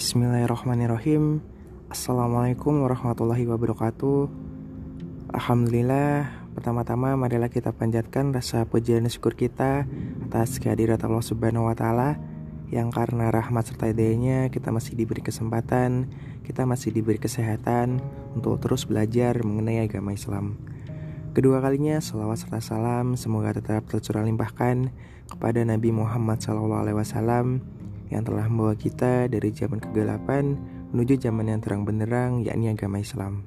Bismillahirrahmanirrahim. Assalamualaikum warahmatullahi wabarakatuh. Alhamdulillah Pertama-tama marilah kita panjatkan rasa pujian dan syukur kita Atas kehadirat Allah subhanahu wa ta'ala Yang karena rahmat serta hidayahnya Kita masih diberi kesempatan Kita masih diberi kesehatan Untuk terus belajar mengenai agama Islam. Kedua kalinya salawat serta salam Semoga tetap tercurah limpahkan Kepada Nabi Muhammad SAW yang telah membawa kita dari zaman kegelapan menuju zaman yang terang benderang yakni agama Islam.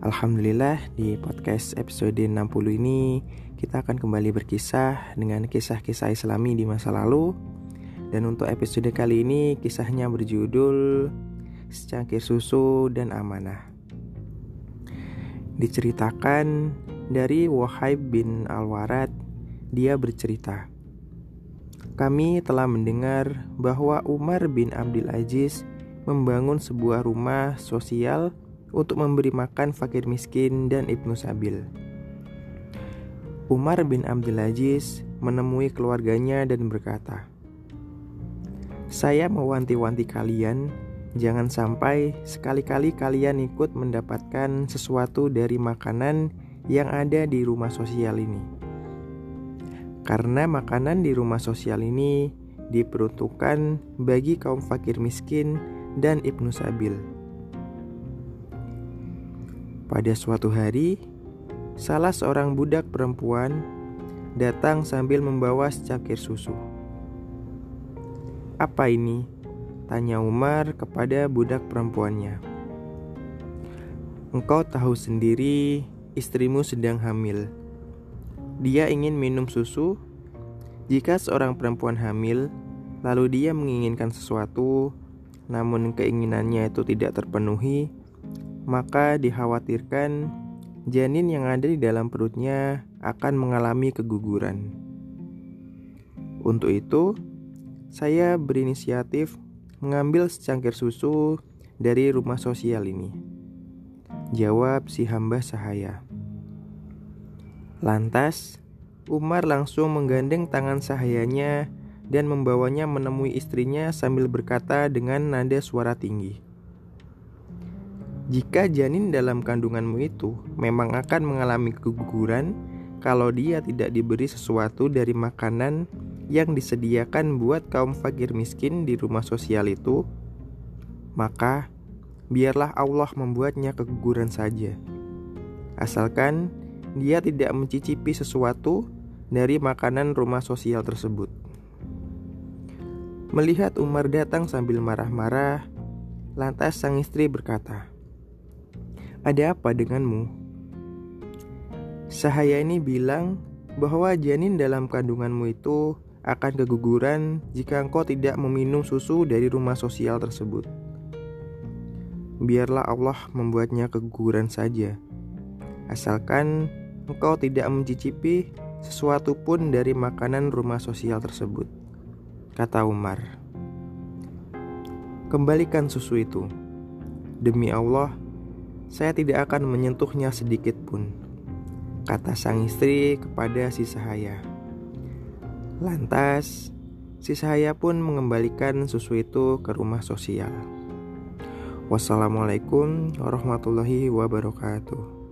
Alhamdulillah di podcast episode 60 ini kita akan kembali berkisah dengan kisah-kisah islami di masa lalu dan untuk episode kali ini kisahnya berjudul Secangkir Susu dan Amanah. Diceritakan dari Wahib bin Al-Warad, dia bercerita, kami telah mendengar bahwa Umar bin Abdul Aziz membangun sebuah rumah sosial untuk memberi makan fakir miskin dan Ibnu Sabil. Umar bin Abdul Aziz menemui keluarganya dan berkata, "Saya mewanti-wanti kalian, jangan sampai sekali-kali kalian ikut mendapatkan sesuatu dari makanan yang ada di rumah sosial ini." Karena makanan di rumah sosial ini diperuntukkan bagi kaum fakir miskin dan Ibnu Sabil. Pada suatu hari, salah seorang budak perempuan datang sambil membawa secangkir susu. "Apa ini?" tanya Umar kepada budak perempuannya. "Engkau tahu sendiri, istrimu sedang hamil." Dia ingin minum susu. Jika seorang perempuan hamil, lalu dia menginginkan sesuatu, namun keinginannya itu tidak terpenuhi, maka dikhawatirkan janin yang ada di dalam perutnya akan mengalami keguguran. Untuk itu, saya berinisiatif mengambil secangkir susu dari rumah sosial ini. Jawab si hamba sahaya. Lantas, Umar langsung menggandeng tangan sahayanya dan membawanya menemui istrinya sambil berkata dengan nada suara tinggi. Jika janin dalam kandunganmu itu memang akan mengalami keguguran kalau dia tidak diberi sesuatu dari makanan yang disediakan buat kaum fakir miskin di rumah sosial itu, maka biarlah Allah membuatnya keguguran saja. Asalkan dia tidak mencicipi sesuatu dari makanan rumah sosial tersebut. Melihat Umar datang sambil marah-marah, lantas sang istri berkata, "Ada apa denganmu?" Sahaya ini bilang bahwa janin dalam kandunganmu itu akan keguguran jika engkau tidak meminum susu dari rumah sosial tersebut. Biarlah Allah membuatnya keguguran saja, asalkan engkau tidak mencicipi sesuatu pun dari makanan rumah sosial tersebut, kata Umar. Kembalikan susu itu. Demi Allah, saya tidak akan menyentuhnya sedikit pun, kata sang istri kepada si Sahaya. Lantas, si Sahaya pun mengembalikan susu itu ke rumah sosial. Wassalamualaikum warahmatullahi wabarakatuh.